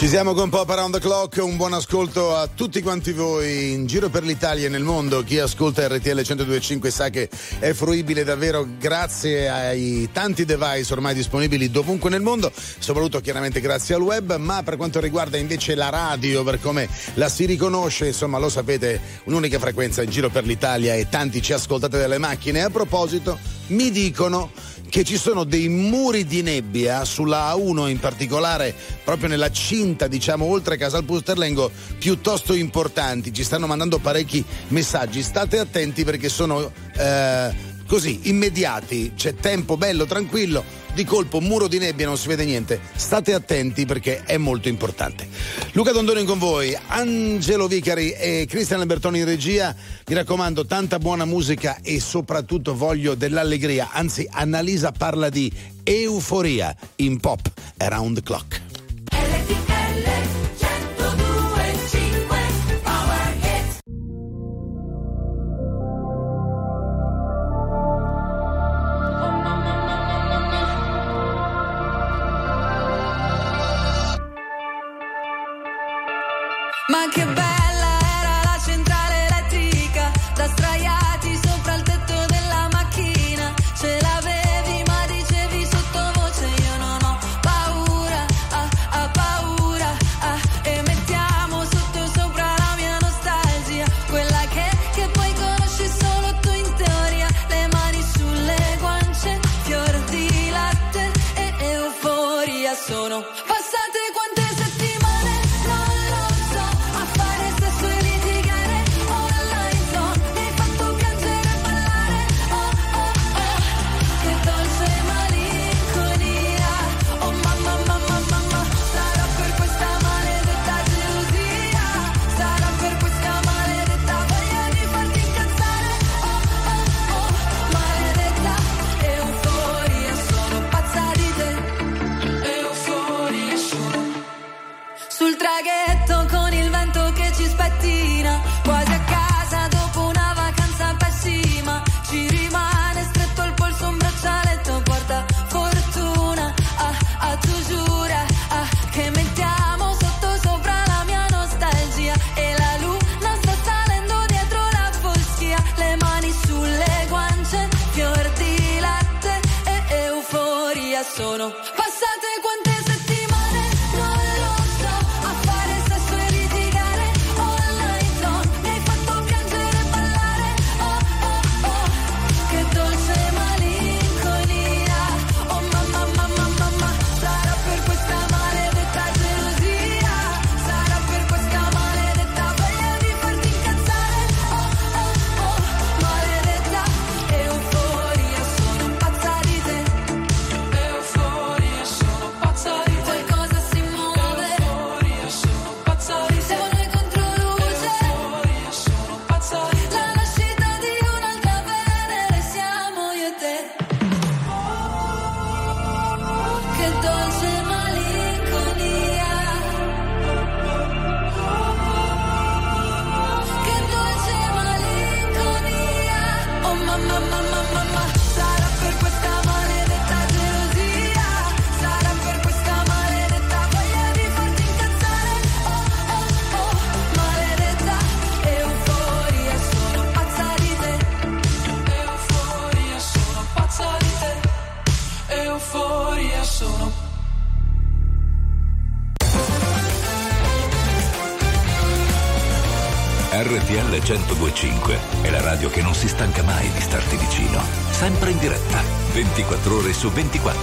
Ci siamo con Pop Around the Clock, un buon ascolto a tutti quanti voi in giro per l'Italia e nel mondo. Chi ascolta RTL 1025 sa che è fruibile davvero grazie ai tanti device ormai disponibili dovunque nel mondo, soprattutto chiaramente grazie al web, ma per quanto riguarda invece la radio, per come la si riconosce, insomma lo sapete, un'unica frequenza in giro per l'Italia e tanti ci ascoltate dalle macchine. A proposito, mi dicono che ci sono dei muri di nebbia sulla A1 in particolare, proprio nella cinta, diciamo, oltre Casal Pusterlengo, piuttosto importanti. Ci stanno mandando parecchi messaggi. State attenti perché sono eh, così, immediati. C'è tempo bello, tranquillo di colpo muro di nebbia non si vede niente. State attenti perché è molto importante. Luca Dondoni con voi, Angelo Vicari e Cristian Albertoni in regia. Mi raccomando, tanta buona musica e soprattutto voglio dell'allegria. Anzi, Annalisa parla di euforia in pop around the clock. Su 24.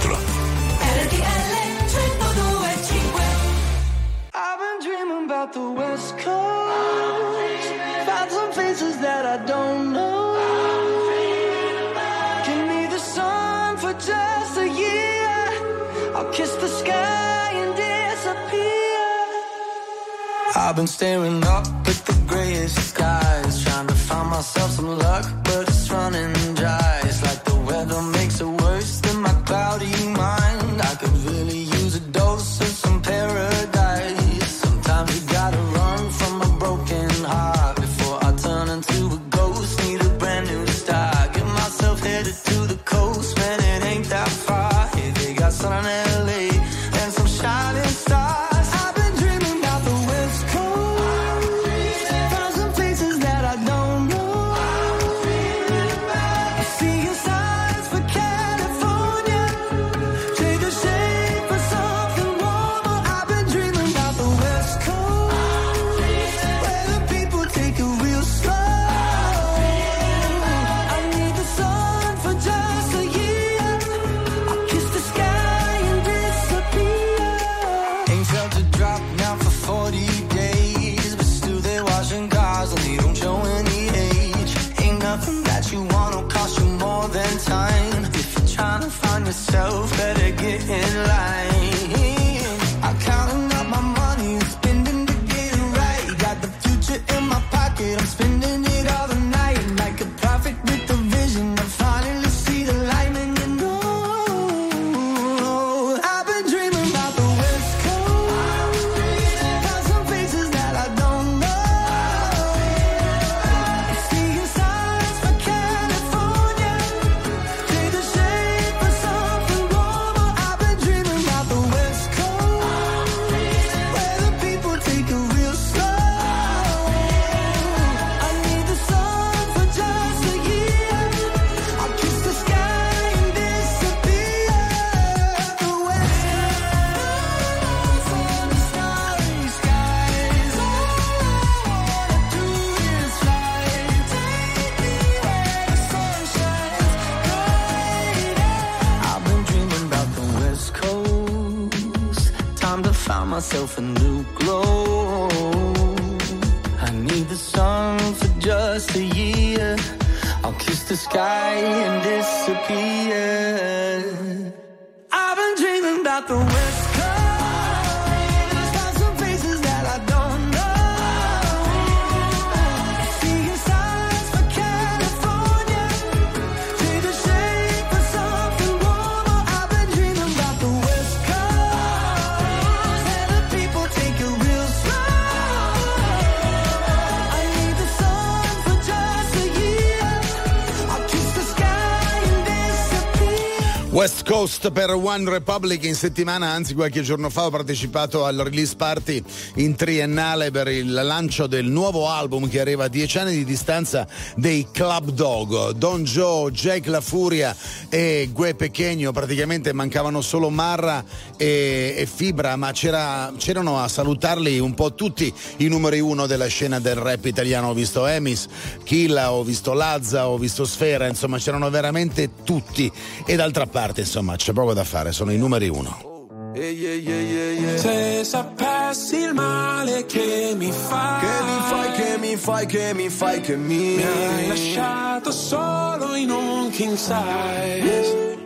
Coast per One Republic in settimana, anzi qualche giorno fa ho partecipato al release party in triennale per il lancio del nuovo album che arriva a dieci anni di distanza dei Club Dog. Don Joe, Jake La Furia e Gue Pechegno, praticamente mancavano solo Marra e, e Fibra, ma c'era- c'erano a salutarli un po' tutti i numeri uno della scena del rap italiano. Ho visto Emis, Killa, ho visto Lazza, ho visto Sfera, insomma c'erano veramente tutti e d'altra parte insomma c'è poco da fare, sono i numeri uno. Se sapessi il male che mi fai, Che mi fai, che mi fai, che mi fai, che mi mi hai lasciato solo in un king size.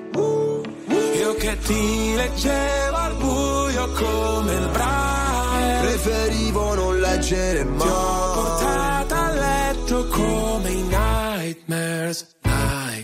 Io che ti leggevo al buio come il braille, Preferivo non leggere mai portata a letto come i nightmares.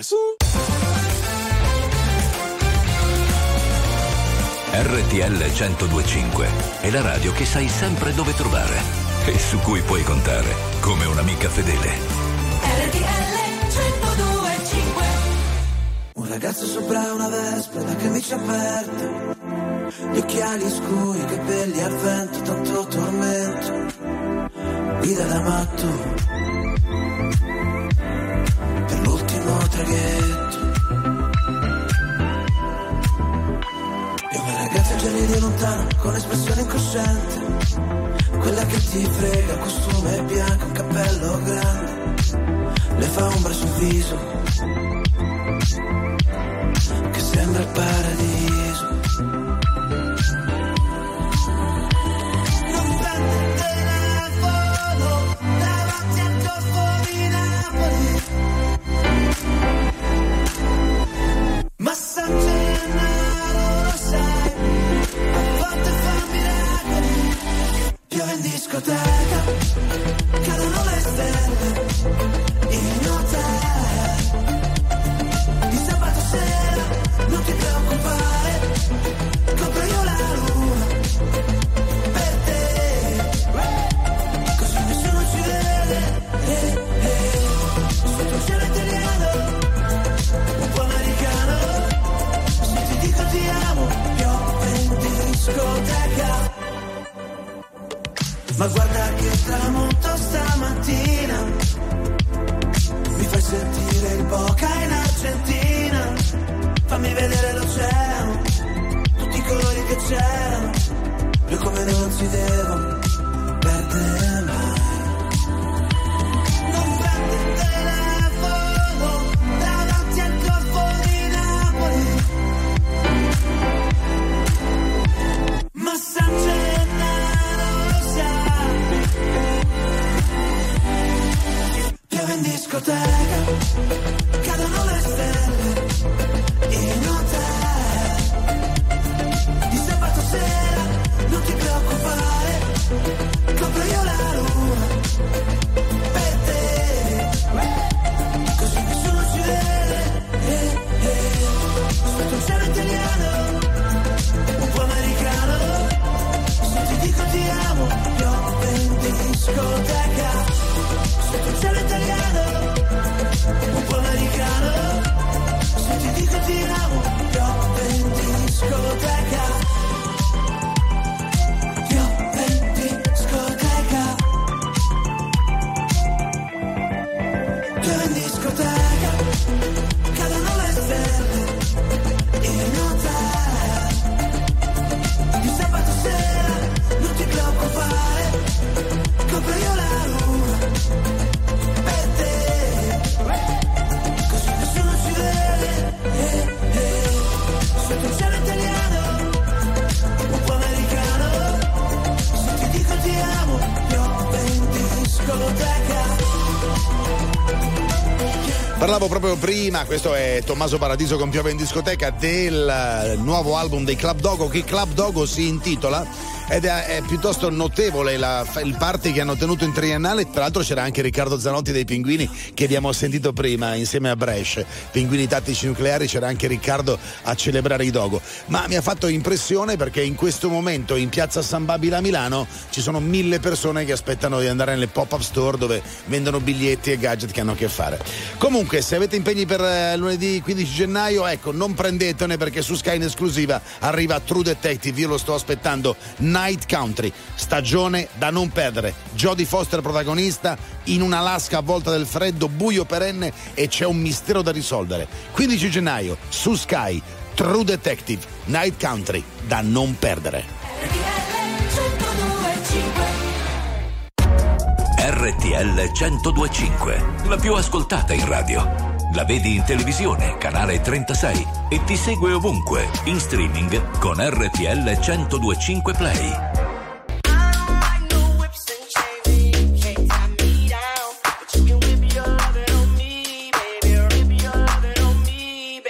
Nightmares. RTL 1025 è la radio che sai sempre dove trovare e su cui puoi contare come un'amica fedele. RTL 1025 Un ragazzo sopra una vespa, la camicia aperta, gli occhiali scuri, i capelli al vento, tanto tormento, guida da matto traghetto. E una ragazza già lì di lontano, con espressione incosciente, quella che ti frega, costume bianco, un cappello grande, le fa ombra sul viso che sembra il paradiso. In discoteca, cadono le stelle in hotel. Parlavo proprio prima, questo è Tommaso Paradiso con Piove in discoteca del nuovo album dei Club Dogo che Club Dogo si intitola ed è, è piuttosto notevole la, il party che hanno tenuto in triennale. Tra l'altro c'era anche Riccardo Zanotti dei Pinguini che abbiamo sentito prima insieme a Brescia, Pinguini Tattici Nucleari, c'era anche Riccardo a celebrare i Dogo. Ma mi ha fatto impressione perché in questo momento in piazza San Babila a Milano ci sono mille persone che aspettano di andare nelle pop-up store dove vendono biglietti e gadget che hanno a che fare. Comunque, se avete impegni per eh, lunedì 15 gennaio, ecco, non prendetene perché su Sky in esclusiva arriva True Detective, io lo sto aspettando. Night Country, stagione da non perdere. Jodie Foster protagonista in un'Alaska avvolta del freddo, buio perenne e c'è un mistero da risolvere. 15 gennaio su Sky, True Detective, Night Country, da non perdere. RTL 1025, la più ascoltata in radio. La vedi in televisione, canale 36 e ti segue ovunque, in streaming con RTL 1025 Play.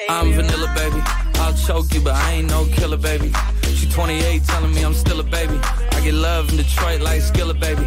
I'm vanilla baby, I'll choke you but I ain't no killer baby. She 28 telling me I'm still a baby. I get love in Detroit like Skilla baby.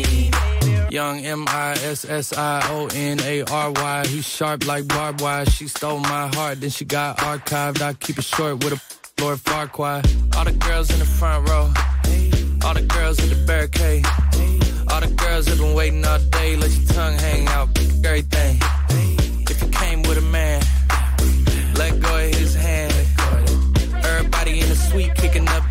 Young M I S S I O N A R Y. He's sharp like barbed wire. She stole my heart, then she got archived. I keep it short with a Lord Farquhar. All the girls in the front row. All the girls in the barricade. All the girls have been waiting all day. Let your tongue hang out. Everything. If you came with a man, let go of his hand. Everybody in the suite kicking up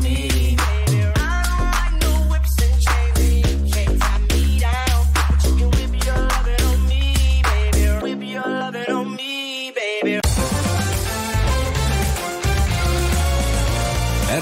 me.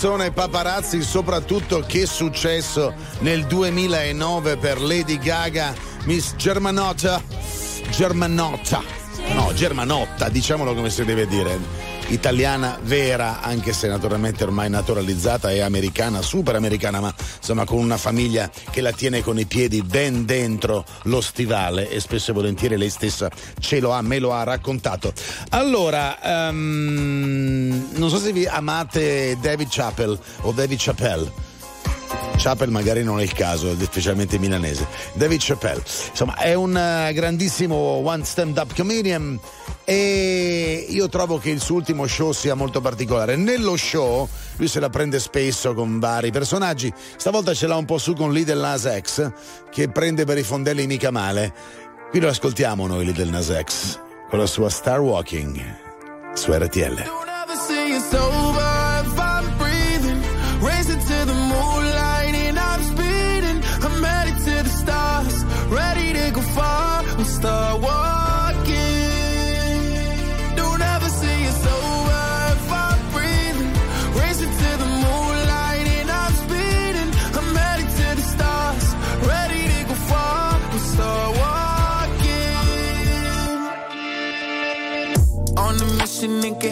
canzone Paparazzi, soprattutto che successo nel 2009 per Lady Gaga, Miss Germanotta. Germanotta. No, Germanotta, diciamolo come si deve dire italiana vera, anche se naturalmente ormai naturalizzata e americana, super americana, ma insomma con una famiglia che la tiene con i piedi ben dentro lo stivale e spesso e volentieri lei stessa ce lo ha, me lo ha raccontato. Allora, um, non so se vi amate David Chappell o David Chappelle. Chappell magari non è il caso, specialmente milanese. David Chappelle, insomma, è un uh, grandissimo one stand-up comedian e io trovo che il suo ultimo show sia molto particolare. Nello show lui se la prende spesso con vari personaggi, stavolta ce l'ha un po' su con Lidl Nas X che prende per i fondelli mica male. Qui lo ascoltiamo noi Lidl Nas X con la sua Star Walking su RTL. it's over if I'm breathing. Racing to the moonlight and I'm speeding. I'm headed to the stars, ready to go far. I'm starting.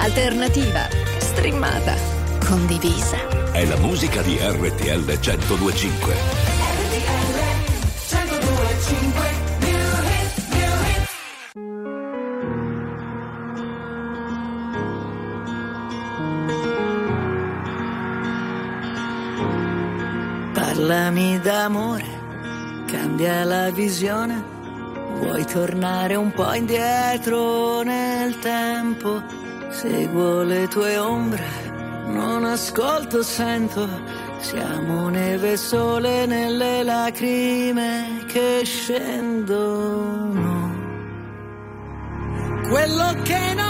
alternativa, streamata, condivisa. È la musica di RTL 1025. Parlami d'amore, cambia la visione. Vuoi tornare un po' indietro nel tempo? Seguo le tue ombre, non ascolto, sento. Siamo neve sole nelle lacrime che scendono. Quello che non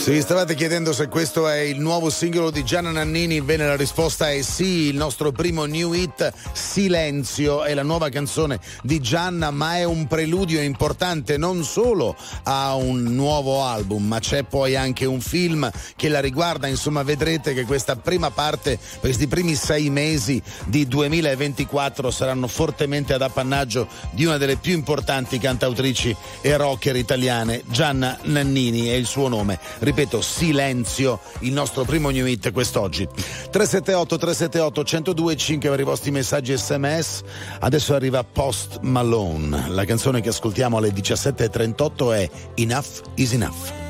Sì, stavate chiedendo se questo è il nuovo singolo di Gianna Nannini, bene la risposta è sì, il nostro primo new hit Silenzio è la nuova canzone di Gianna, ma è un preludio importante non solo a un nuovo album, ma c'è poi anche un film che la riguarda, insomma vedrete che questa prima parte, questi primi sei mesi di 2024 saranno fortemente ad appannaggio di una delle più importanti cantautrici e rocker italiane, Gianna Nannini è il suo nome. Ripeto, Silenzio, il nostro primo new hit quest'oggi. 378 378 1025 per i vostri messaggi sms. Adesso arriva Post Malone. La canzone che ascoltiamo alle 17.38 è Enough is Enough.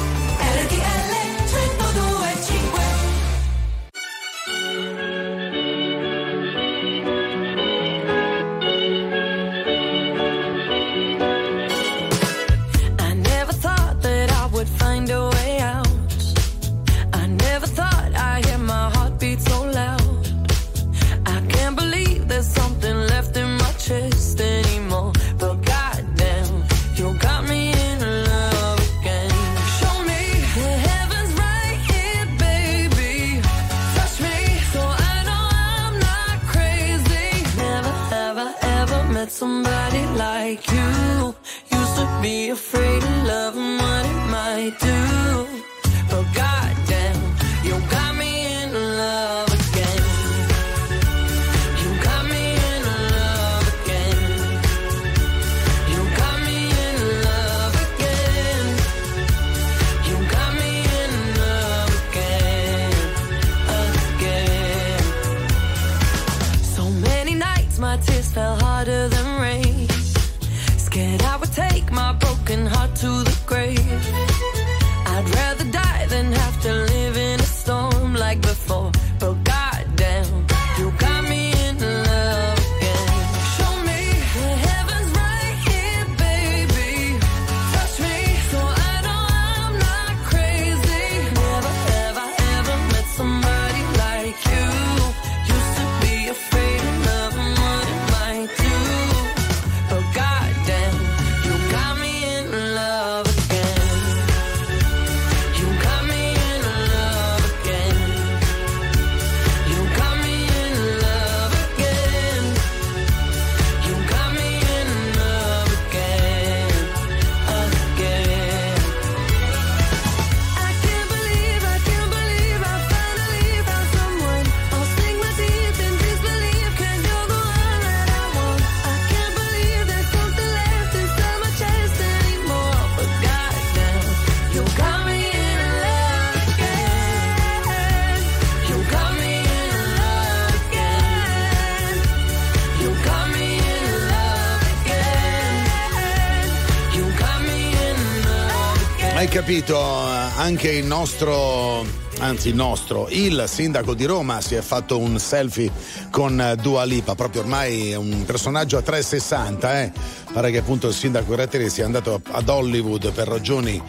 capito, anche il nostro anzi il nostro, il sindaco di Roma si è fatto un selfie con Dua Lipa, proprio ormai è un personaggio a 360, eh? pare che appunto il sindaco Gratteri sia andato ad Hollywood per ragioni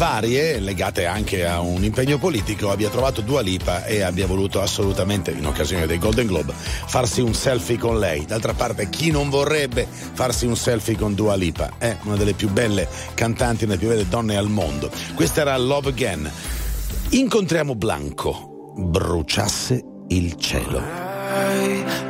varie legate anche a un impegno politico abbia trovato Dua Lipa e abbia voluto assolutamente in occasione dei Golden Globe farsi un selfie con lei. D'altra parte chi non vorrebbe farsi un selfie con Dua Lipa? È una delle più belle cantanti una delle più belle donne al mondo. Questa era Love Again. Incontriamo Blanco. Bruciasse il cielo.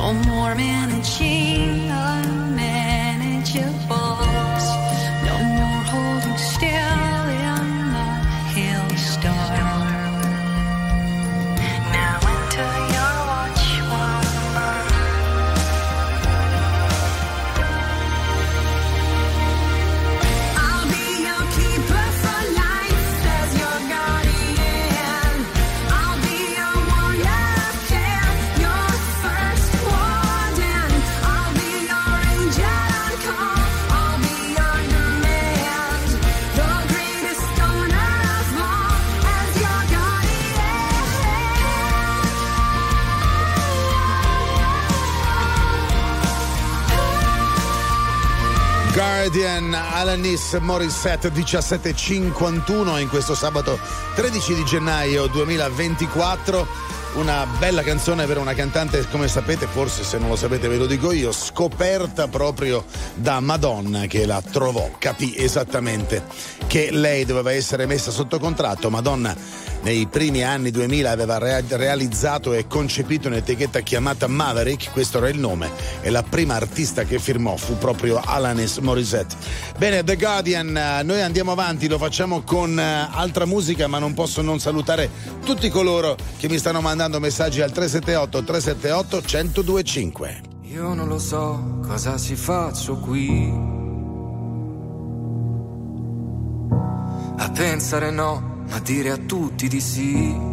no more man and cheese. Guardian, Alanis Morissette 1751 in questo sabato 13 di gennaio 2024. Una bella canzone per una cantante, come sapete, forse se non lo sapete ve lo dico io, scoperta proprio da Madonna che la trovò, capì esattamente che lei doveva essere messa sotto contratto. Madonna nei primi anni 2000 aveva rea- realizzato e concepito un'etichetta chiamata Maverick, questo era il nome, e la prima artista che firmò fu proprio Alanis Morissette. Bene, The Guardian, eh, noi andiamo avanti, lo facciamo con eh, altra musica, ma non posso non salutare tutti coloro che mi stanno mandando messaggi al 378 378 1025. Io non lo so cosa ci faccio qui. A pensare no, ma dire a tutti di sì.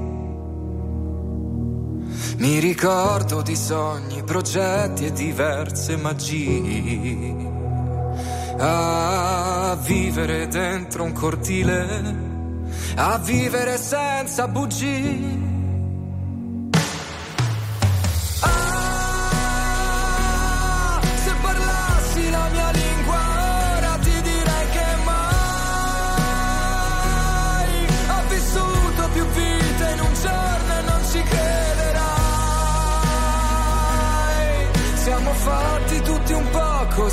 Mi ricordo di sogni, progetti e diverse magie. A vivere dentro un cortile, a vivere senza bugie.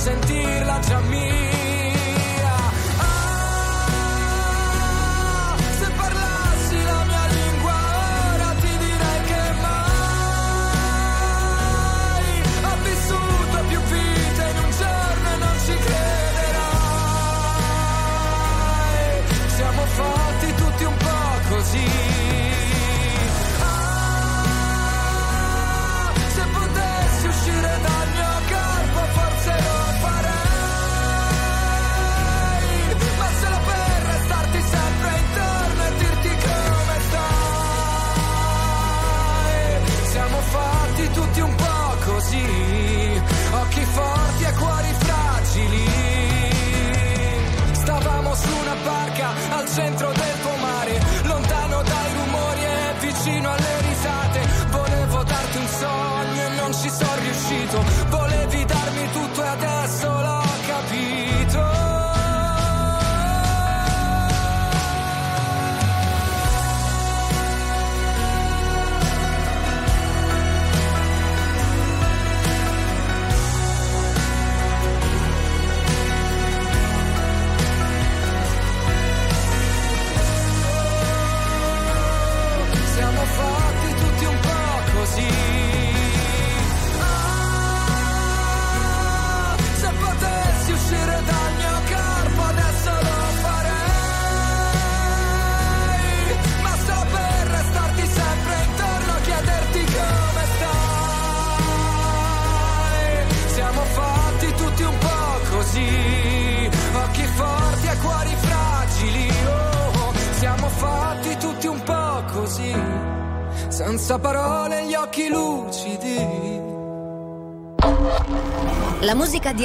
sentirla già mia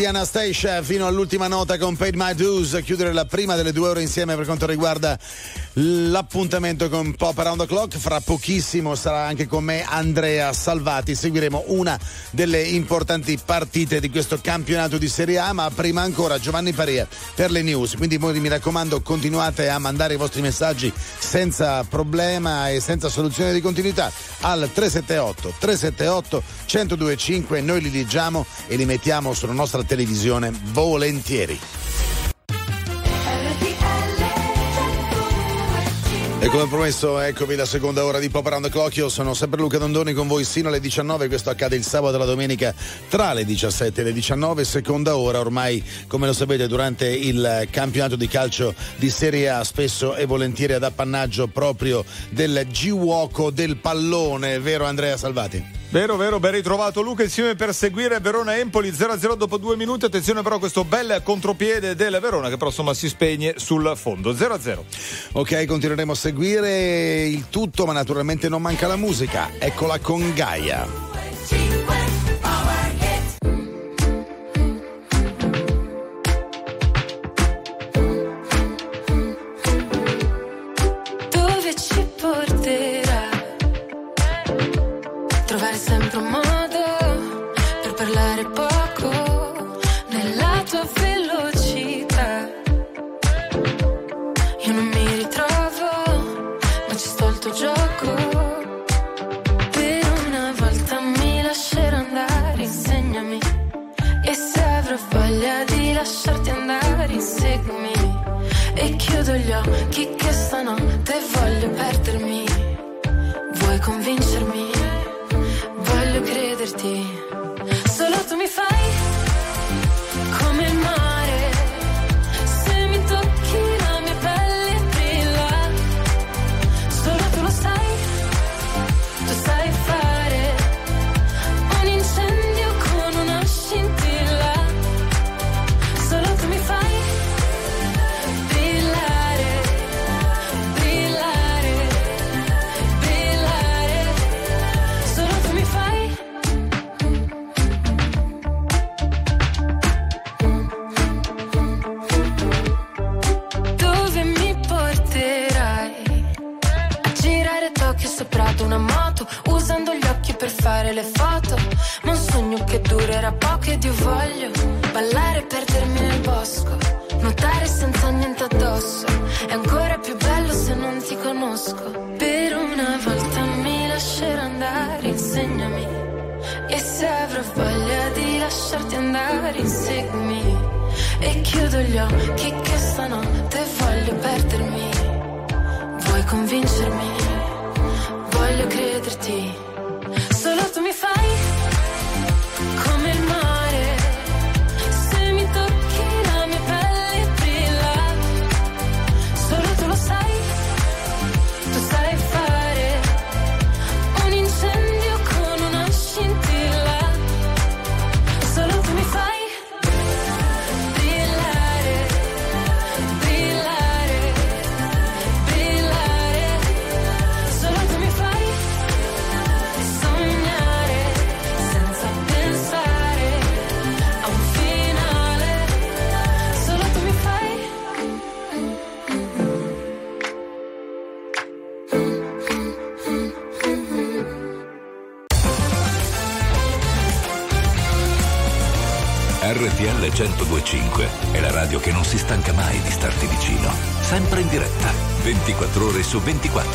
Di Anastasia fino all'ultima nota con Paid My Dues, chiudere la prima delle due ore insieme per quanto riguarda l'appuntamento con Pop Around the Clock. Fra pochissimo sarà anche con me Andrea Salvati. Seguiremo una delle importanti partite di questo campionato di Serie A, ma prima ancora Giovanni Paria per le news. Quindi mi raccomando continuate a mandare i vostri messaggi senza problema e senza soluzione di continuità al 378 378 1025 noi li leggiamo e li mettiamo sulla nostra televisione volentieri. E come promesso, eccovi la seconda ora di Pop Around Clock. Io sono sempre Luca Dondoni con voi sino alle 19. Questo accade il sabato e la domenica tra le 17 e le 19. Seconda ora, ormai, come lo sapete, durante il campionato di calcio di Serie A, spesso e volentieri ad appannaggio proprio del Giuoco del pallone, vero Andrea Salvati? Vero, vero, ben ritrovato Luca insieme per seguire Verona-Empoli 0-0 dopo due minuti. Attenzione però a questo bel contropiede del Verona che però insomma si spegne sul fondo 0-0. Ok, continueremo a seguire il tutto, ma naturalmente non manca la musica. Eccola con Gaia. Su 24.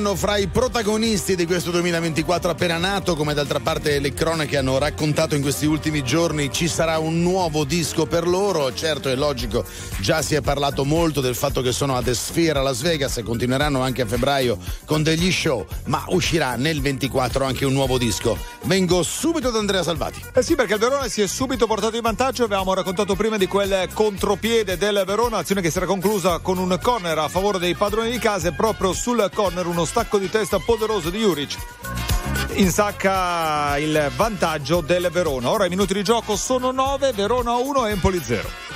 Saranno fra i protagonisti di questo 2024 appena nato, come d'altra parte le cronache hanno raccontato in questi ultimi giorni, ci sarà un nuovo disco per loro, certo è logico, già si è parlato molto del fatto che sono a The Sphere a Las Vegas e continueranno anche a febbraio con degli show, ma uscirà nel 24 anche un nuovo disco. Vengo subito da Andrea Salvati. Eh sì, perché il Verona si è subito portato in vantaggio. Avevamo raccontato prima di quel contropiede del Verona, azione che si era conclusa con un corner a favore dei padroni di casa e proprio sul corner uno stacco di testa poderoso di Juric. Insacca il vantaggio del Verona. Ora i minuti di gioco sono 9, Verona 1, Empoli 0.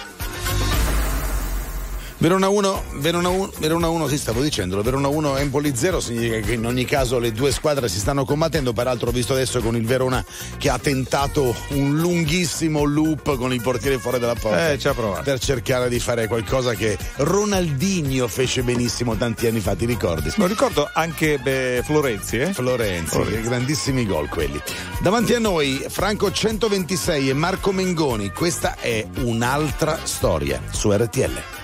Verona 1, Verona 1, Verona 1, sì, stavo dicendolo, Verona 1 Empoli 0 significa che in ogni caso le due squadre si stanno combattendo, peraltro ho visto adesso con il Verona che ha tentato un lunghissimo loop con il portiere fuori dalla porta. Eh, ci ha provato. Per cercare di fare qualcosa che Ronaldinho fece benissimo tanti anni fa, ti ricordi? Non ricordo anche beh, Florenzi, eh? Florenzi, Florenzi. grandissimi gol quelli. Davanti a noi Franco 126 e Marco Mengoni, questa è un'altra storia su RTL.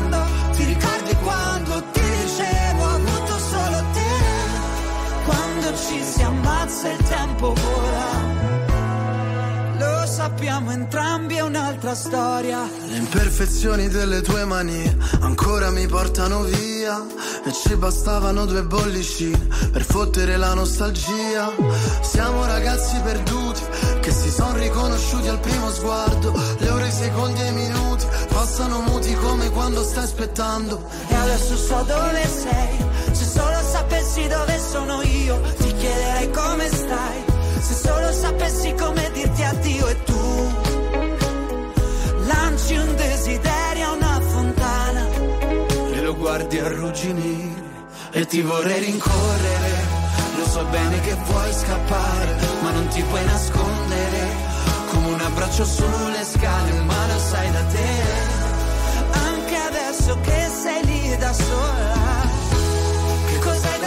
Quando ci si ammazza il tempo vola. Lo sappiamo entrambi, è un'altra storia. Le imperfezioni delle tue mani ancora mi portano via e ci bastavano due bollicine per fottere la nostalgia. Siamo ragazzi perduti che si sono riconosciuti al primo sguardo. Le ore, i secondi e i minuti passano muti come quando stai aspettando. E adesso so dove sei. Solo sapessi dove sono io, ti chiederei come stai. Se solo sapessi come dirti addio e tu lanci un desiderio a una fontana. e lo guardi arrugginire e ti vorrei rincorrere. Lo so bene che vuoi scappare, ma non ti puoi nascondere. Come un abbraccio sulle scale, ma lo sai da te. Anche adesso che sei lì da sola.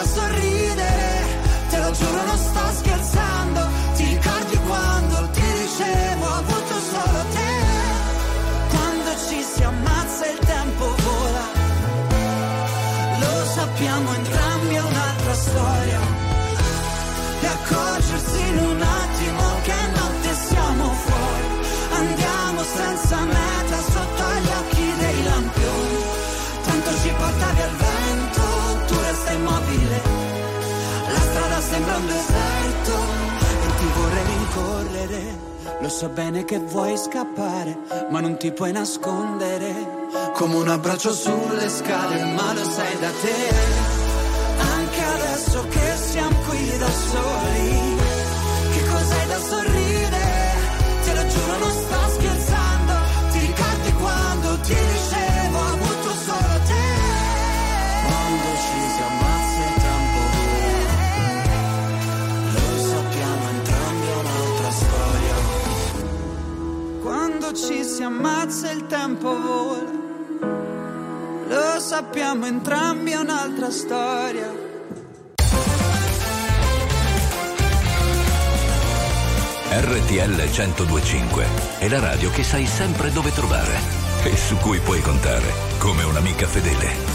Sorridere? Te lo giuro, non sto scherzando. Sembra un deserto E ti vorrei rincorrere. Lo so bene che vuoi scappare, ma non ti puoi nascondere. come un abbraccio sulle scale, ma lo sai da te. Anche adesso che siamo qui da soli. Si ammazza il tempo vola. Lo sappiamo entrambi, è un'altra storia. RTL 1025 è la radio che sai sempre dove trovare e su cui puoi contare come un'amica fedele.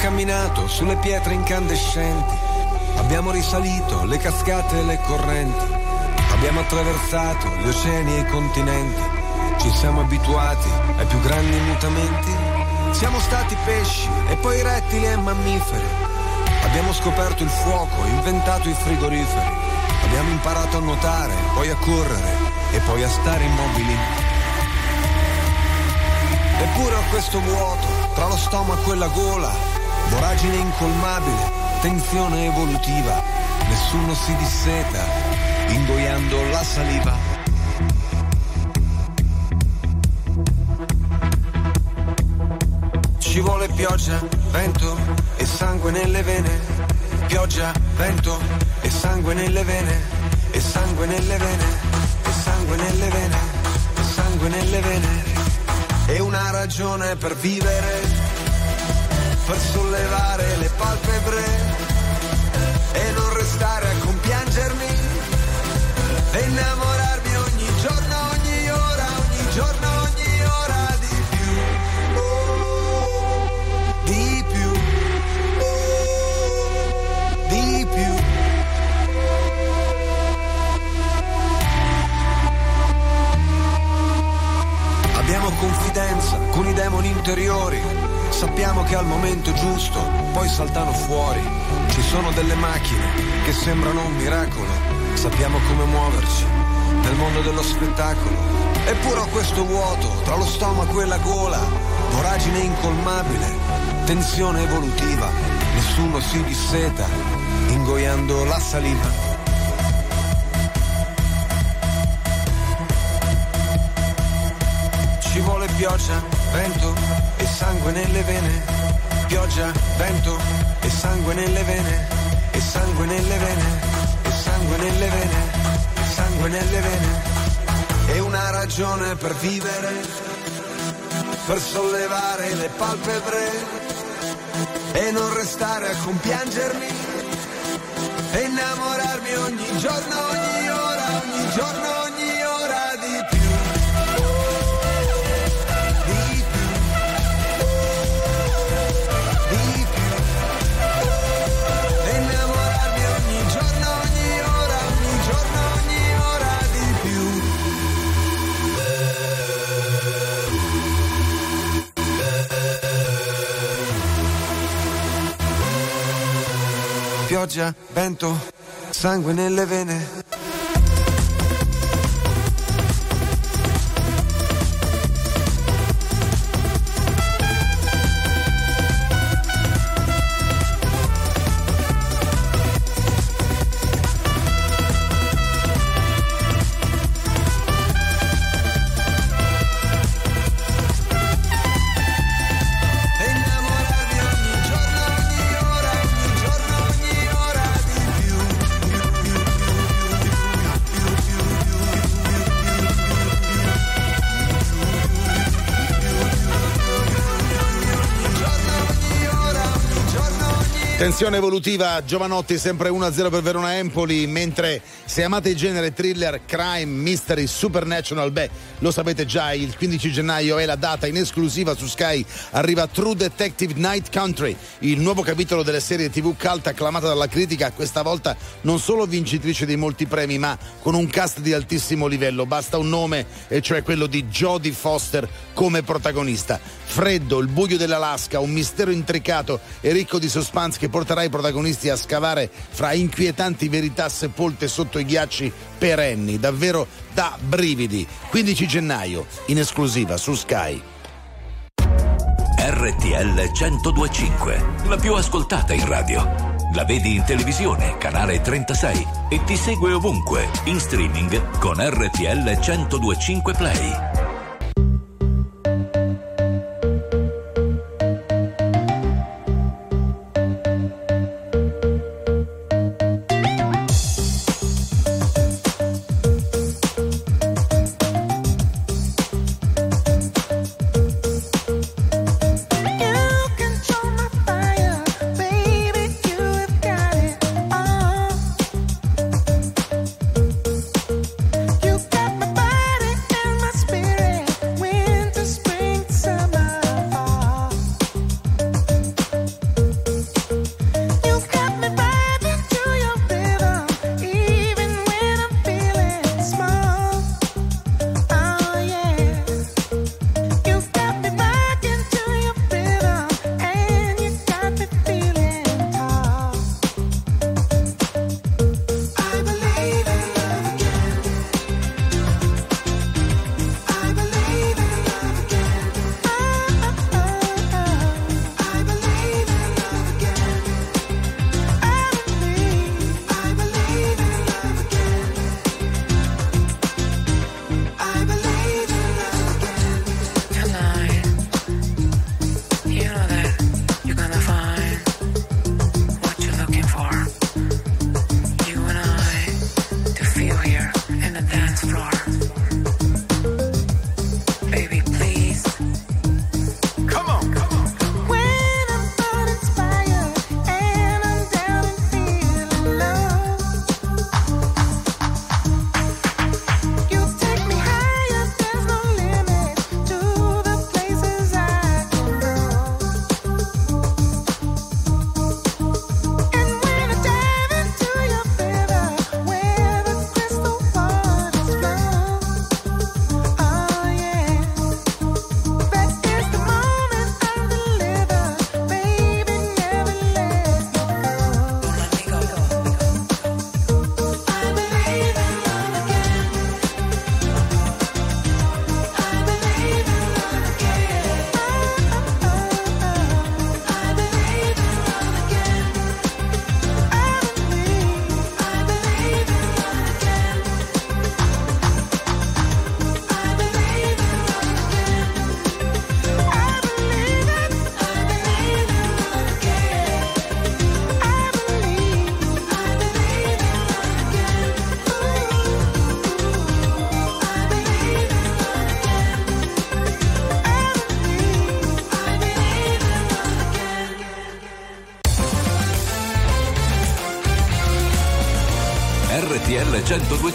Camminato sulle pietre incandescenti, abbiamo risalito le cascate e le correnti, abbiamo attraversato gli oceani e i continenti, ci siamo abituati ai più grandi mutamenti, siamo stati pesci e poi rettili e mammiferi, abbiamo scoperto il fuoco, inventato i frigoriferi, abbiamo imparato a nuotare, poi a correre e poi a stare immobili. Eppure ho questo vuoto tra lo stomaco e la gola, voragine incolmabile, tensione evolutiva, nessuno si disseta, ingoiando la saliva. Ci vuole pioggia, vento e sangue nelle vene, pioggia, vento e sangue nelle vene, e sangue nelle vene, e sangue nelle vene, e sangue nelle vene. E una ragione per vivere, per sollevare le palpebre e non restare a compiangermi e innamorarmi ogni giorno, ogni ora, ogni giorno, ogni ora di più, di più, di più. Abbiamo confidenza con i demoni interiori. Sappiamo che al momento giusto poi saltano fuori. Ci sono delle macchine che sembrano un miracolo. Sappiamo come muoverci nel mondo dello spettacolo. Eppure ho questo vuoto tra lo stomaco e la gola. Voragine incolmabile, tensione evolutiva. Nessuno si disseta, ingoiando la saliva. Ci vuole pioggia, vento e sangue nelle vene. Pioggia, vento e sangue nelle vene. E sangue nelle vene. E sangue nelle vene. E sangue nelle vene. E una ragione per vivere. Per sollevare le palpebre. E non restare a compiangermi. E innamorarmi ogni giorno, ogni ora, ogni giorno, Pioggia, vento, sangue nelle vene. Tensione evolutiva, Giovanotti sempre 1-0 per Verona Empoli, mentre se amate il genere thriller, crime, mystery, supernatural, beh, lo sapete già, il 15 gennaio è la data in esclusiva su Sky, arriva True Detective Night Country, il nuovo capitolo delle serie TV cult acclamata dalla critica, questa volta non solo vincitrice di molti premi, ma con un cast di altissimo livello, basta un nome, e cioè quello di Jodie Foster come protagonista. Freddo, il buio dell'Alaska, un mistero intricato e ricco di suspense che porterà i protagonisti a scavare fra inquietanti verità sepolte sotto i ghiacci perenni, davvero da brividi. 15 gennaio, in esclusiva su Sky. RTL 1025, la più ascoltata in radio. La vedi in televisione, canale 36 e ti segue ovunque, in streaming con RTL 1025 Play.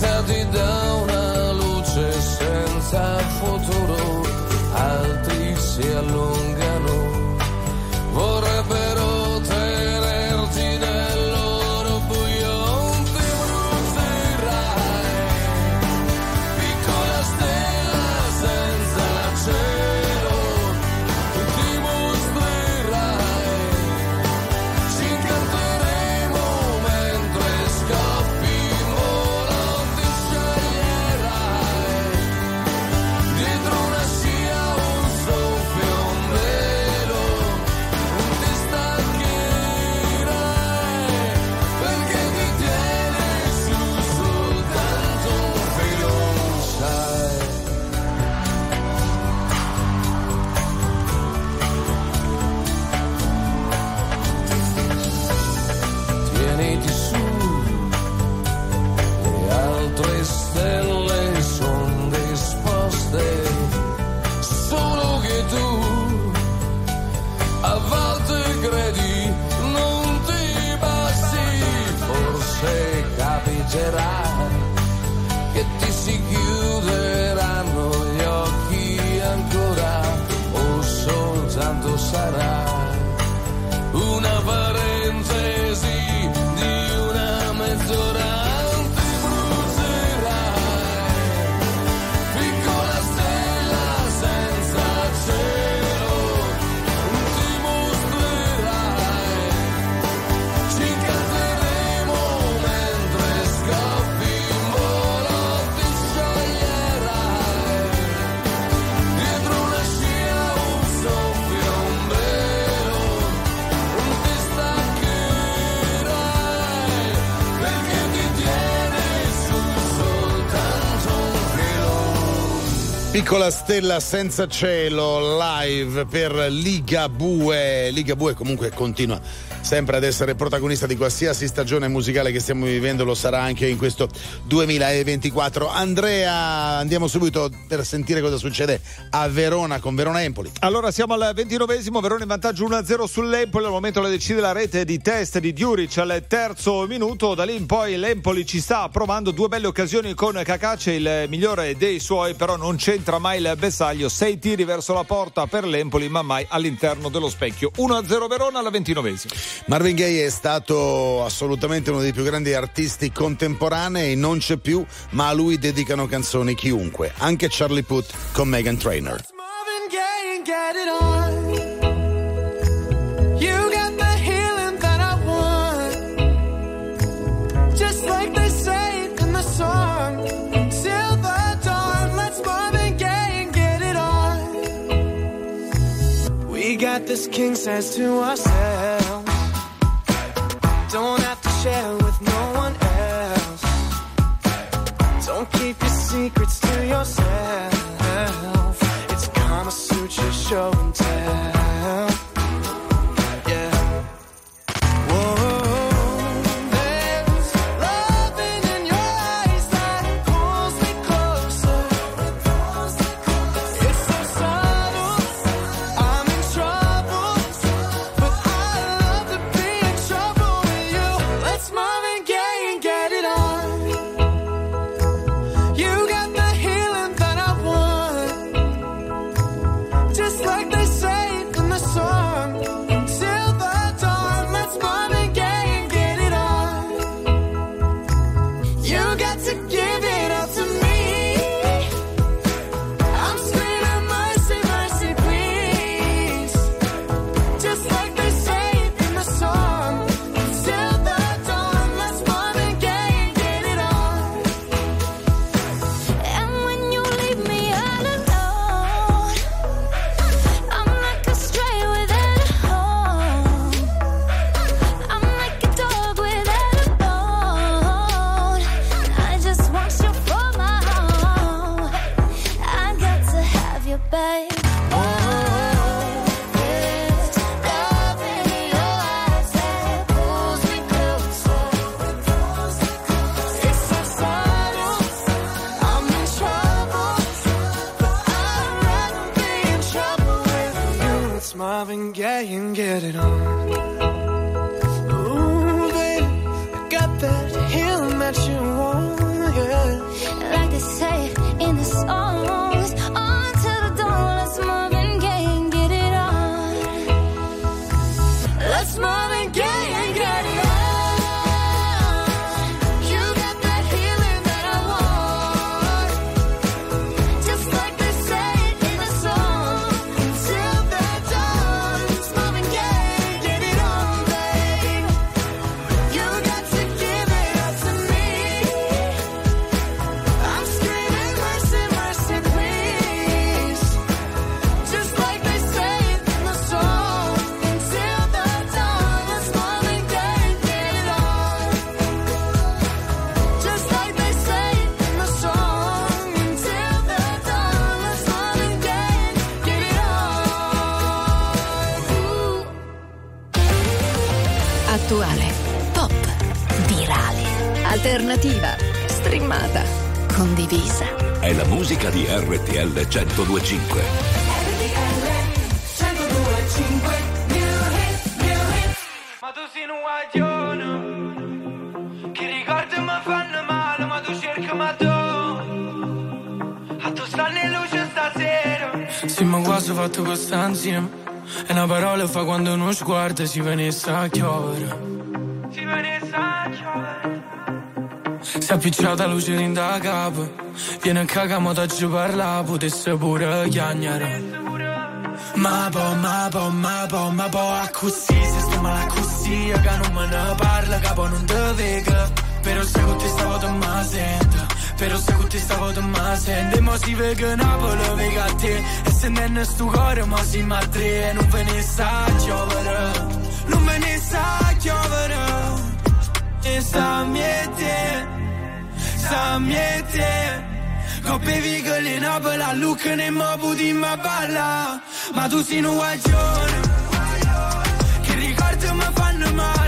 Spiazzati da una luce senza futuro, altri si allungano Piccola stella senza cielo live per Ligabue. Ligabue comunque continua sempre ad essere protagonista di qualsiasi stagione musicale che stiamo vivendo, lo sarà anche in questo 2024. Andrea, andiamo subito per sentire cosa succede a Verona con Verona Empoli. Allora siamo al ventinovesimo, Verona in vantaggio 1-0 sull'Empoli, al momento la decide la rete di test di Diuric al terzo minuto, da lì in poi l'Empoli ci sta provando due belle occasioni con Cacace, il migliore dei suoi, però non c'entra mai il bersaglio, sei tiri verso la porta per l'Empoli ma mai all'interno dello specchio. 1-0 Verona al ventinovesimo. Marvin Gaye è stato assolutamente uno dei più grandi artisti contemporanei, non c'è più, ma a lui dedicano canzoni chiunque, anche Charlie Puth con Megan Trainor. This king size to ourselves. Don't have to share with no one else. Don't keep your secrets to yourself. 1025. Ma tu sei un guaglione Che ricordi mi fanno male Ma tu cerchi ma tu A tu stanno in luce stasera Sì, ma quasi fatto questa insieme. E una parola fa quando uno sguardo si venisse a chiovere. Si venisse a chiovere Si è appicciata luce in da capo. Viene a cagamo da giù parla, potesse pure chiagnare. Ma po, ma po, ma po, ma po, a così, se sto male a così, che non me ne parla, capo non te vega. Però se con te stavo te ma sento, però se con te stavo te ma sento. E mo si vega Napoli, vega a te, e se non sto cuore, mo si ma tre, e non ve ne sa giovere, non ve ne sa giovere. E sa miete, sa miete. Coppe vigole in Napoli, a Lucca ne mo puti ma balla. Ma tu sei un guaglione, che ricordi mi fanno male,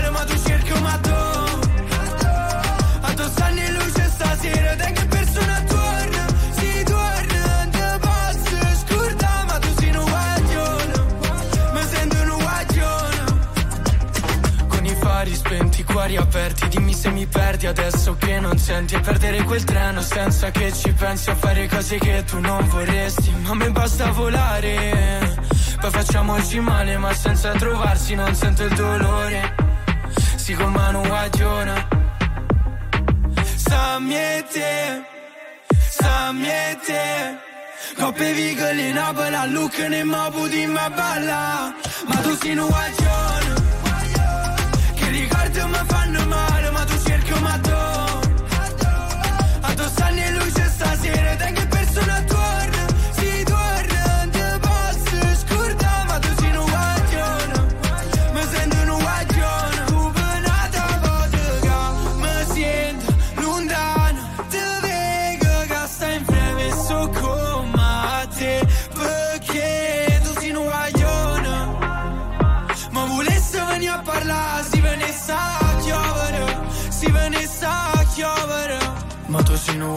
cuori aperti, dimmi se mi perdi adesso che non senti. E perdere quel treno senza che ci pensi a fare cose che tu non vorresti. Ma a me basta volare, poi facciamoci male, ma senza trovarsi non sento il dolore. Si con mano guaglione. Sa miete, sa miete. Coppe vigole in Napoli, a Lucca ne mo puti ma balla. Ma tu sei un guaglione. Che ricordi mi fanno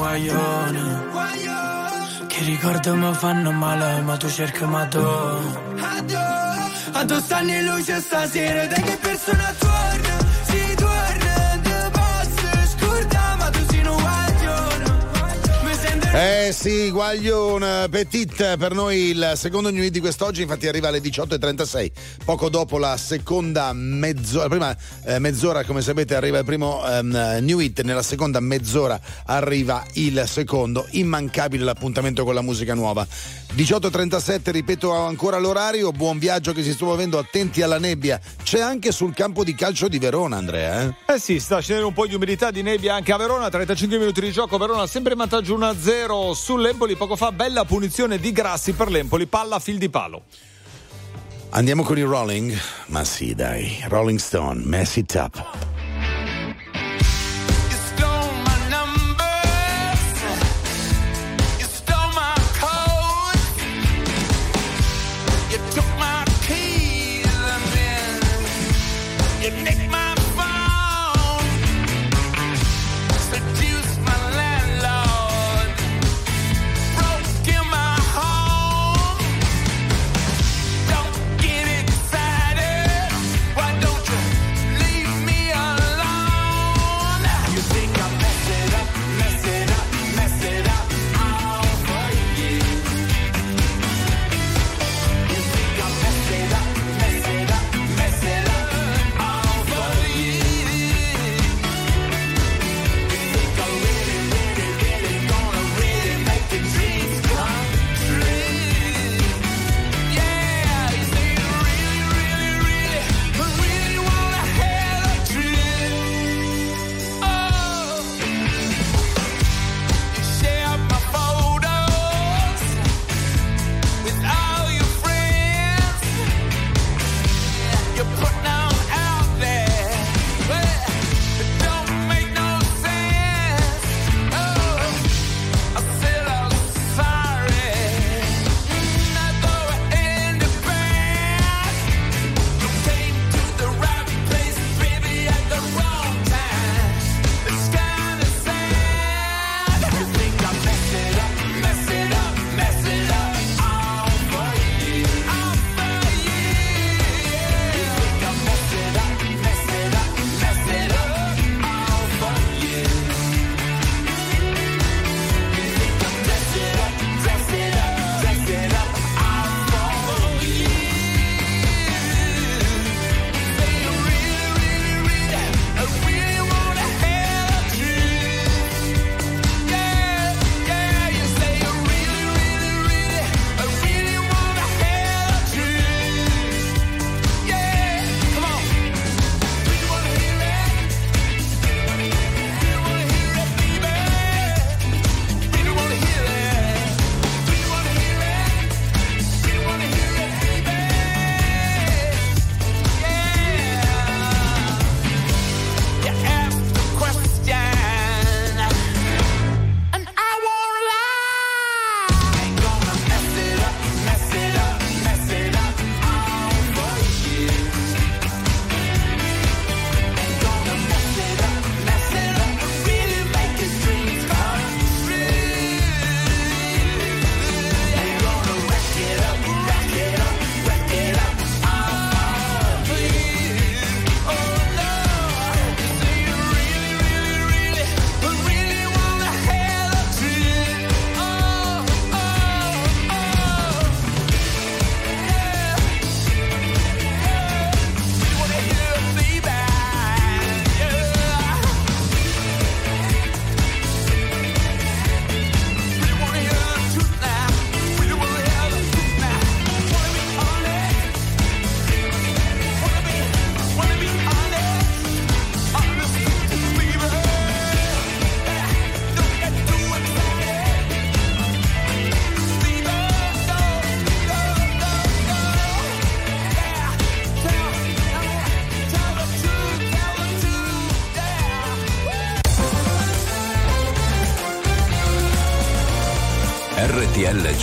guaglione, che ricordi mi fanno male, ma tu cerchi ma tu. A tu stanno in luce stasera, te che persona torna, Eh sì, Guaglione Petit per noi il secondo new hit di quest'oggi, infatti arriva alle 18.36, poco dopo la seconda mezz'ora, prima eh, mezz'ora come sapete arriva il primo ehm, new hit, nella seconda mezz'ora arriva il secondo, immancabile l'appuntamento con la musica nuova. 18.37, ripeto ancora l'orario, buon viaggio che si sta muovendo, attenti alla nebbia, c'è anche sul campo di calcio di Verona Andrea. Eh? Eh sì, sta scendendo un po' di umidità di nebbia anche a Verona, 35 minuti di gioco, Verona sempre in vantaggio 1-0 sull'Empoli, poco fa bella punizione di Grassi per l'Empoli, palla a fil di palo. Andiamo con i Rolling? Ma sì dai, Rolling Stone, Mess It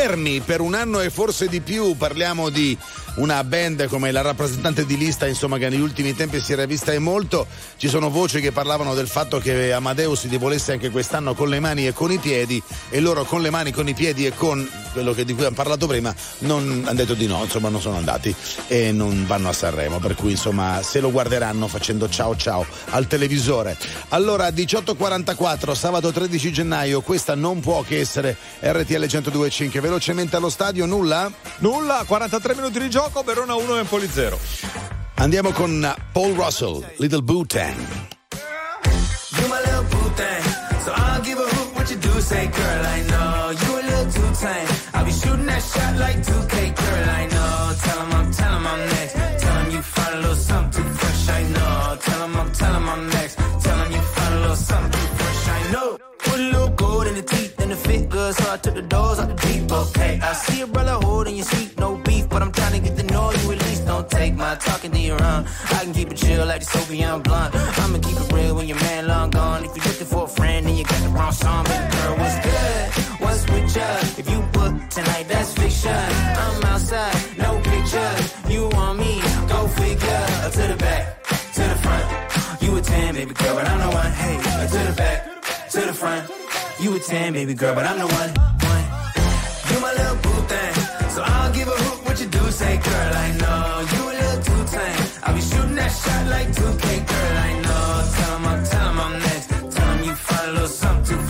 Fermi per un anno e forse di più, parliamo di una band come la rappresentante di lista, insomma, che negli ultimi tempi si era vista e molto. Ci sono voci che parlavano del fatto che Amadeus si volesse anche quest'anno con le mani e con i piedi, e loro con le mani, con i piedi e con quello di cui hanno parlato prima, non hanno detto di no, insomma, non sono andati e non vanno a Sanremo. Per cui, insomma, se lo guarderanno facendo ciao ciao al televisore. Allora, 18.44, sabato 13 gennaio, questa non può che essere RTL 1025. Velocemente allo stadio, nulla? Nulla, 43 minuti di gioco, Verona 1 Empoli 0. Andiamo con Paul Russell, Little Bhutan. You my little boo thing. So I'll give a hoot what you do. Say, girl, I know you a little too tame. I'll be shooting that shot like 2K, girl, I know. Tell him I'm, tell him I'm next. Tell him you find a little something too fresh, I know. Tell him I'm, tell him I'm next. Tell him you find a little something too fresh, I know. Put a little gold in the teeth and the fit good, so I took the doors out the deep, okay. I see a brother holding your seat, no take my talking to your own. I can keep it chill like the Soviet blunt. I'ma keep it real when your man long gone. If you're looking for a friend and you got the wrong song, baby girl, what's good? What's with ya? If you book tonight, that's fiction. I'm outside, no pictures. You want me? Go figure. To the back, to the front. You a 10, baby girl, but I'm the one. Hey, to the back, to the front. You a 10, baby girl, but I'm the one. one. You my little boo thing. So I'll give a hoot what you do. Say, girl, I know you a little too tame. I'll be shooting that shot like 2K, girl, I know. Tell him I'm, tell him I'm next. Tell him you find a little something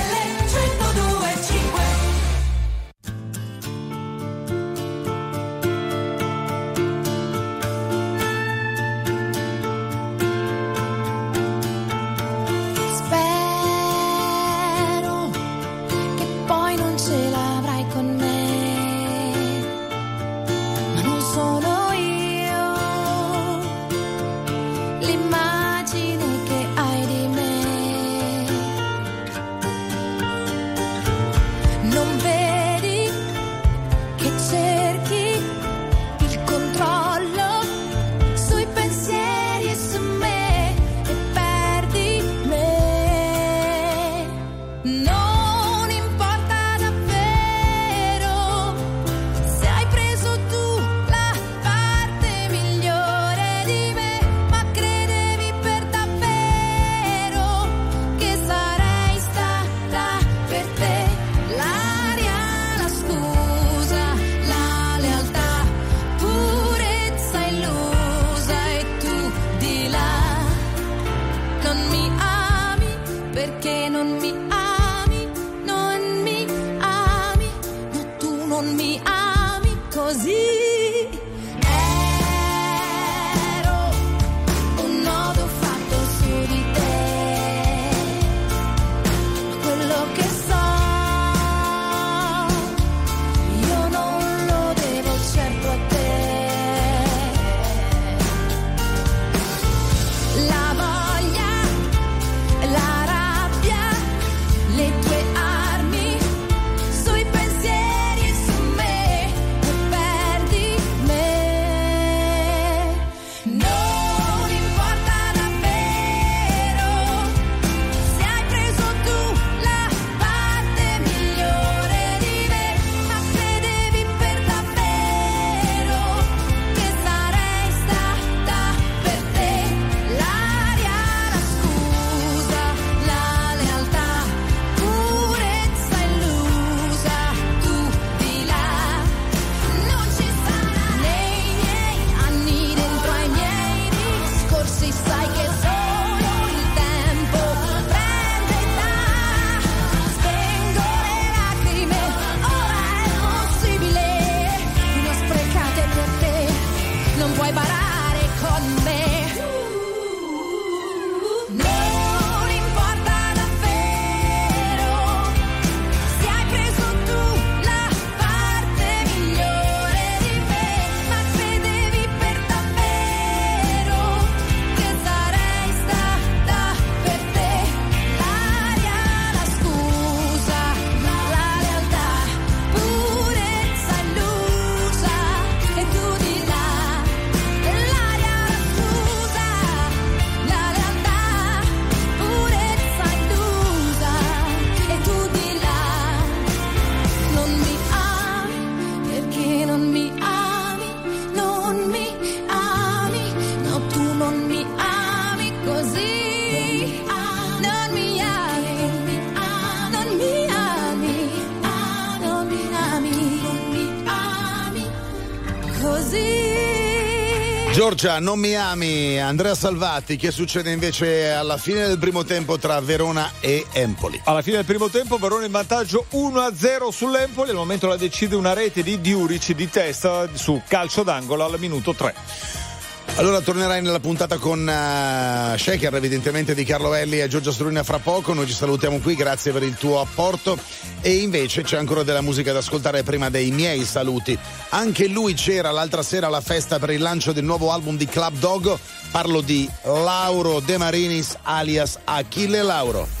Giorgia, non mi ami, Andrea Salvati, che succede invece alla fine del primo tempo tra Verona e Empoli? Alla fine del primo tempo Verona in vantaggio 1-0 sull'Empoli, al momento la decide una rete di Diurici di testa su calcio d'angolo al minuto 3. Allora tornerai nella puntata con uh, Shaker, evidentemente di Carlo Elli e Giorgia Struna fra poco. Noi ci salutiamo qui, grazie per il tuo apporto. E invece c'è ancora della musica da ascoltare prima dei miei saluti. Anche lui c'era l'altra sera alla festa per il lancio del nuovo album di Club Dog. Parlo di Lauro De Marinis alias Achille Lauro.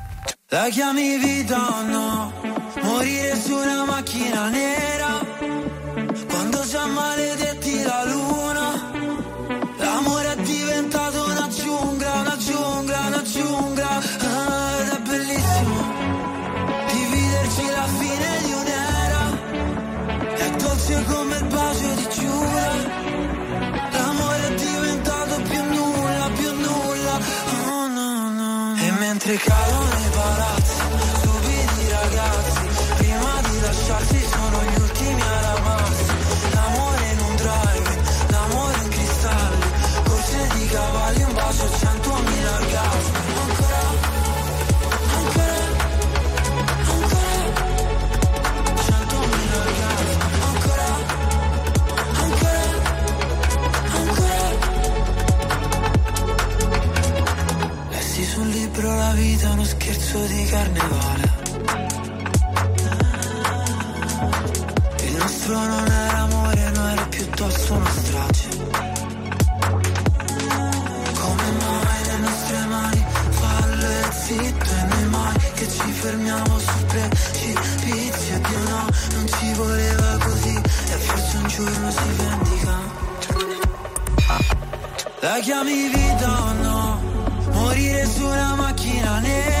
La chiami vita o no? Morire su una macchina nera. Quando già maledetti la luna L'amore è diventato una giungla, una giungla, una giungla. Ah, Ed è bellissimo Dividerci la fine di un'era. È dolce come il bacio di Giura L'amore è diventato più nulla, più nulla. Oh no no. E mentre cadono i palazzi Stupidi ragazzi Prima di lasciarsi sono gli ultimi ad amarsi L'amore in un drive L'amore in cristalli Corse di cavalli Un bacio centomila orgasmi Ancora Ancora Ancora Centomila orgasmi Ancora Ancora Ancora Lessi sul libro La vita uno scherzo di carnevale. Il nostro non era amore, no era piuttosto una strage. Come mai le nostre mani fallo e zitto e noi mai che ci fermiamo sul precipizio Dio no, non ci voleva così. E forse un giorno si vendica. La chiami vita o no? Morire su una macchina nera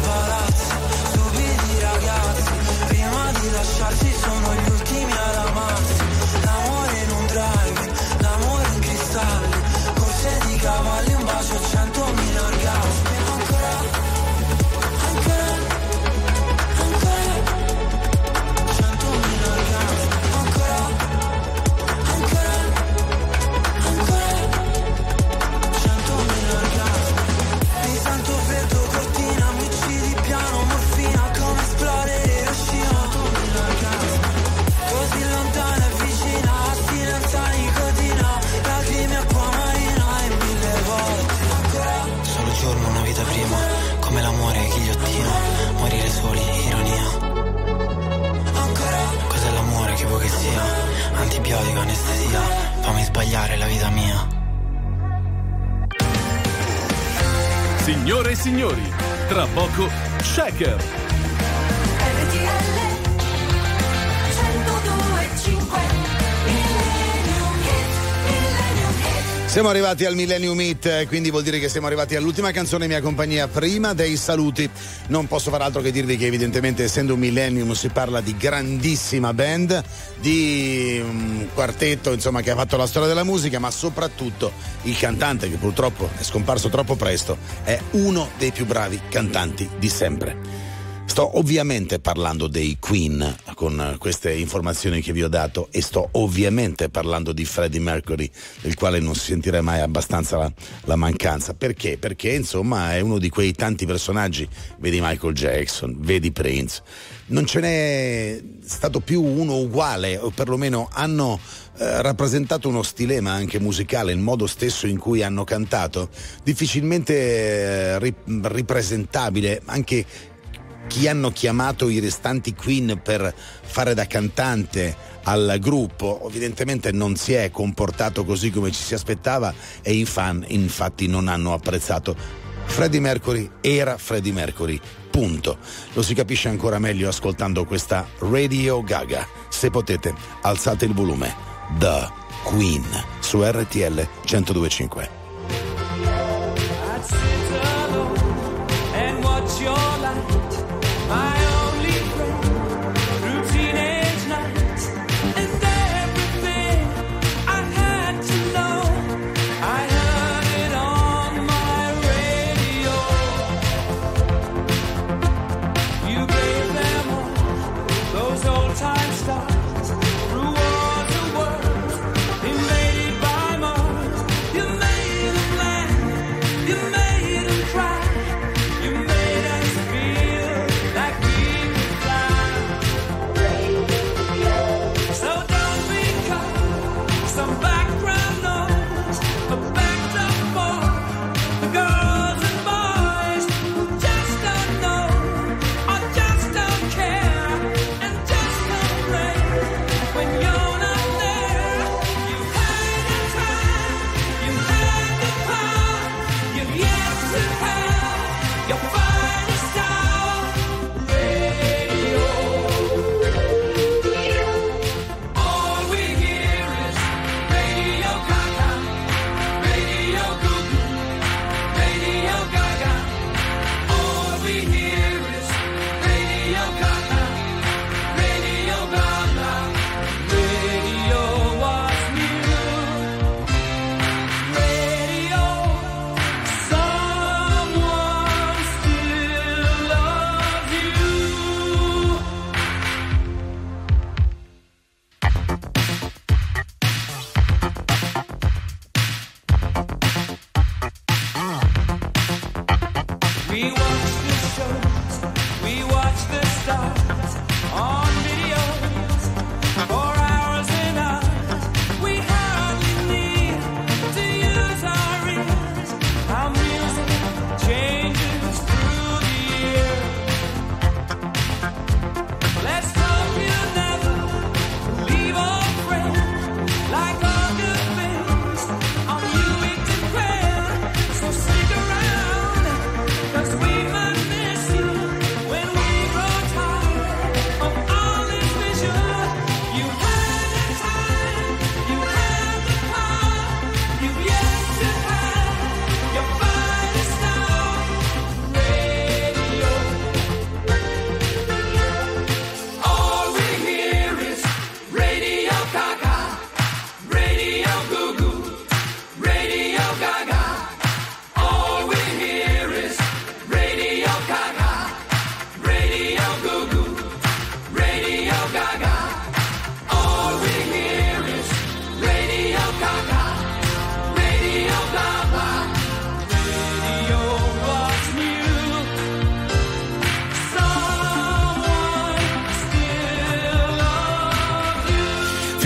Signore e signori, tra poco Shaker. Siamo arrivati al Millennium Meet, eh, quindi vuol dire che siamo arrivati all'ultima canzone mia compagnia prima dei saluti. Non posso far altro che dirvi che evidentemente essendo un Millennium si parla di grandissima band, di un quartetto insomma che ha fatto la storia della musica, ma soprattutto il cantante che purtroppo è scomparso troppo presto è uno dei più bravi cantanti di sempre. Sto ovviamente parlando dei Queen con queste informazioni che vi ho dato e sto ovviamente parlando di Freddie Mercury, del quale non si sentirà mai abbastanza la, la mancanza. Perché? Perché insomma è uno di quei tanti personaggi, vedi Michael Jackson, vedi Prince, non ce n'è stato più uno uguale, o perlomeno hanno eh, rappresentato uno stilema anche musicale, il modo stesso in cui hanno cantato, difficilmente eh, ri- ripresentabile, anche chi hanno chiamato i restanti Queen per fare da cantante al gruppo evidentemente non si è comportato così come ci si aspettava e i fan infatti non hanno apprezzato. Freddie Mercury era Freddie Mercury, punto. Lo si capisce ancora meglio ascoltando questa Radio Gaga. Se potete, alzate il volume. The Queen su RTL 1025.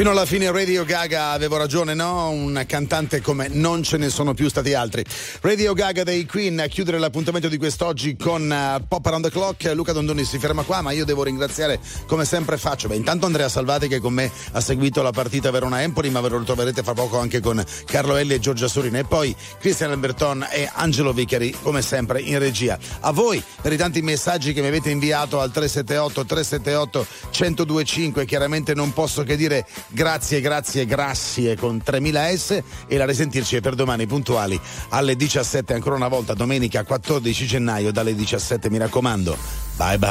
Fino alla fine Radio Gaga avevo ragione, no? Un cantante come non ce ne sono più stati altri. Radio Gaga dei Queen a chiudere l'appuntamento di quest'oggi con uh, Pop Around the Clock. Luca Dondoni si ferma qua, ma io devo ringraziare come sempre faccio. Beh, intanto Andrea Salvati che con me ha seguito la partita Verona Empoli, ma ve lo troverete fra poco anche con Carlo Elli e Giorgia Sorina. E poi Cristian Alberton e Angelo Vicari, come sempre in regia. A voi per i tanti messaggi che mi avete inviato al 378 378 1025. Chiaramente non posso che dire grazie, grazie, grazie con 3000 S e la risentirci per domani puntuali alle 17 ancora una volta domenica 14 gennaio dalle 17 mi raccomando. Bye bye.